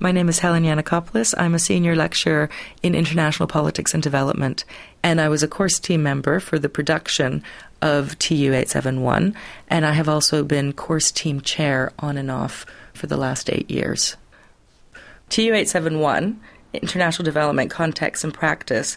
My name is Helen Yanacopulos. I'm a senior lecturer in international politics and development, and I was a course team member for the production of TU 871, and I have also been course team chair on and off for the last eight years. TU 871, International Development Context and Practice,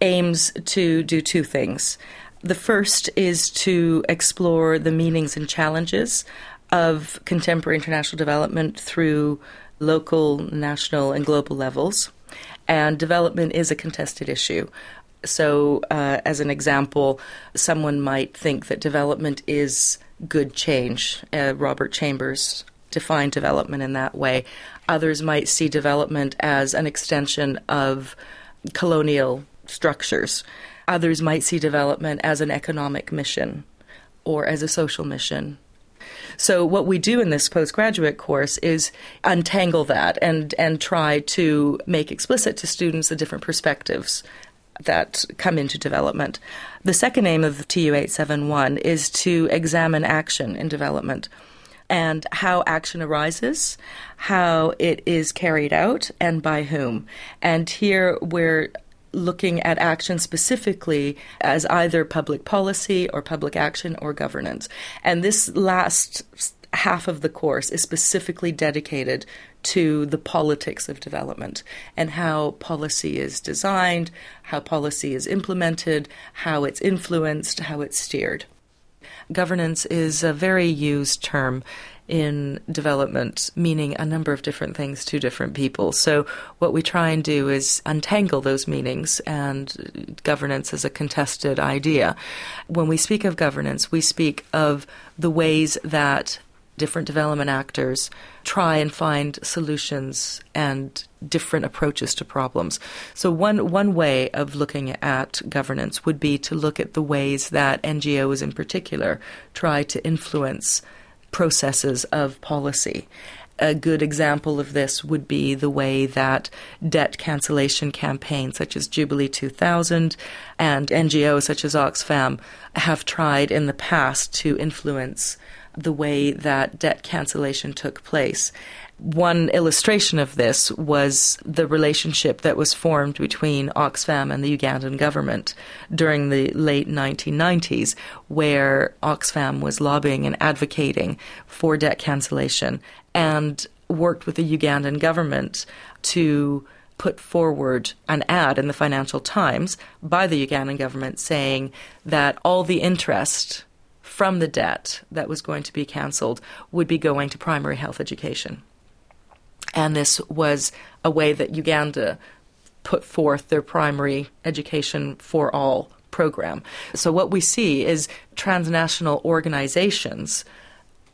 aims to do two things. The first is to explore the meanings and challenges of contemporary international development through local, national, and global levels. And development is a contested issue. So, uh, as an example, someone might think that development is good change. Uh, Robert Chambers defined development in that way. Others might see development as an extension of colonial structures. Others might see development as an economic mission or as a social mission so what we do in this postgraduate course is untangle that and and try to make explicit to students the different perspectives that come into development. The second aim of TU 871 is to examine action in development and how action arises, how it is carried out, and by whom. And here we're looking at action specifically as either public policy or public action or governance. And this last half of the course is specifically dedicated to the politics of development and how policy is designed, how policy is implemented, how it's influenced, how it's steered. Governance is a very used term in development, meaning a number of different things to different people. So, what we try and do is untangle those meanings, and governance is a contested idea. When we speak of governance, we speak of the ways that different development actors try and find solutions and different approaches to problems. So one one way of looking at governance would be to look at the ways that NGOs in particular try to influence processes of policy. A good example of this would be the way that debt cancellation campaigns such as Jubilee 2000 and NGOs such as Oxfam have tried in the past to influence the way that debt cancellation took place. One illustration of this was the relationship that was formed between Oxfam and the Ugandan government during the late 1990s, where Oxfam was lobbying and advocating for debt cancellation and worked with the Ugandan government to put forward an ad in the Financial Times by the Ugandan government saying that all the interest from the debt that was going to be cancelled would be going to primary health education. And this was a way that Uganda put forth their primary education for all program. So, what we see is transnational organizations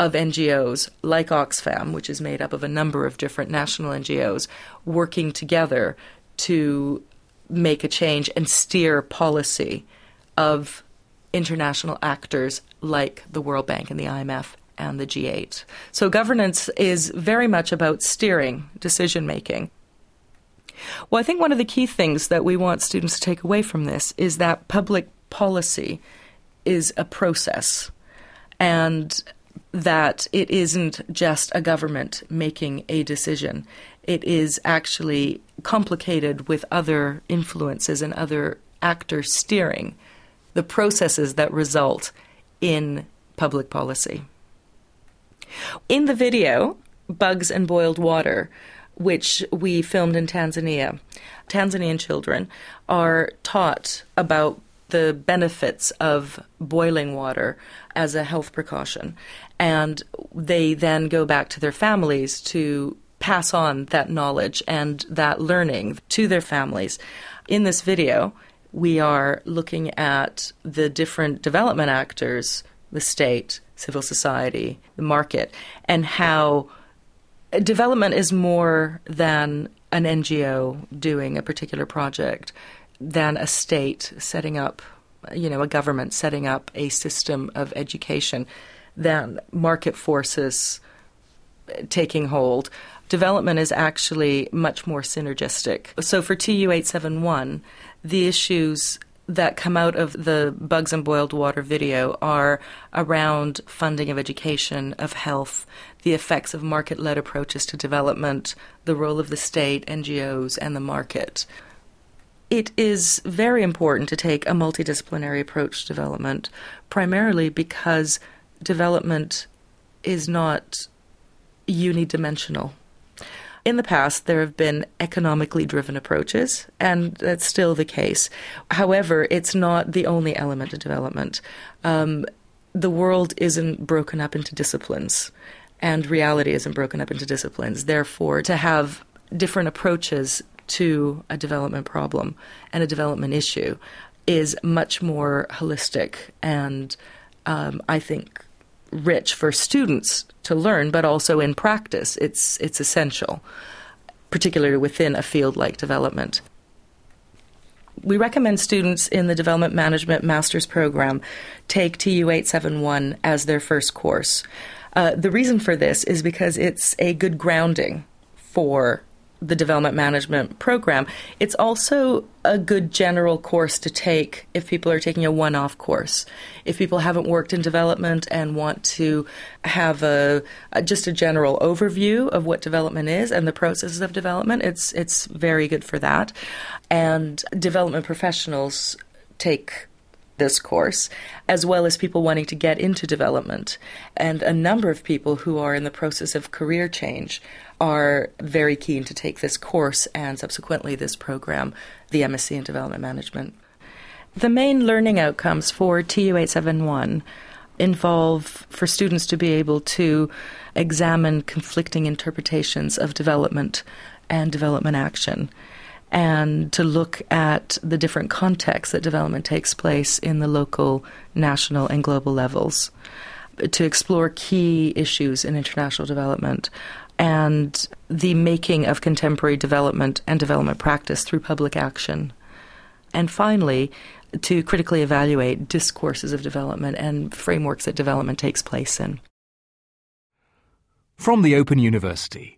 of NGOs like Oxfam, which is made up of a number of different national NGOs, working together to make a change and steer policy of international actors like the World Bank and the IMF and the G8. So governance is very much about steering decision making. Well, I think one of the key things that we want students to take away from this is that public policy is a process and that it isn't just a government making a decision. It is actually complicated with other influences and other actors steering the processes that result in public policy. In the video, Bugs and Boiled Water, which we filmed in Tanzania, Tanzanian children are taught about the benefits of boiling water as a health precaution. And they then go back to their families to pass on that knowledge and that learning to their families. In this video, we are looking at the different development actors, the state, civil society, the market, and how development is more than an NGO doing a particular project, than a state setting up, you know, a government setting up a system of education, than market forces taking hold. Development is actually much more synergistic. So for TU 871, the issues that come out of the Bugs and Boiled Water video are around funding of education, of health, the effects of market led approaches to development, the role of the state, NGOs, and the market. It is very important to take a multidisciplinary approach to development, primarily because development is not unidimensional. In the past, there have been economically driven approaches, and that's still the case. However, it's not the only element of development. Um, the world isn't broken up into disciplines, and reality isn't broken up into disciplines. Therefore, to have different approaches to a development problem and a development issue is much more holistic and um, I think rich for students to learn, but also in practice, it's it's essential, particularly within a field like development. We recommend students in the Development Management Master's Program take TU 871 as their first course. Uh, the reason for this is because it's a good grounding for the development management program, it's also a good general course to take if people are taking a one off course. If people haven't worked in development and want to have a, a, just a general overview of what development is and the processes of development, it's it's very good for that. And development professionals take this course, as well as people wanting to get into development. And a number of people who are in the process of career change are very keen to take this course and subsequently this program, the MSc in Development Management. The main learning outcomes for TU 871 involve for students to be able to examine conflicting interpretations of development and development action and to look at the different contexts that development takes place in the local, national, and global levels, to explore key issues in international development and the making of contemporary development and development practice through public action. And finally, to critically evaluate discourses of development and frameworks that development takes place in. From the Open University.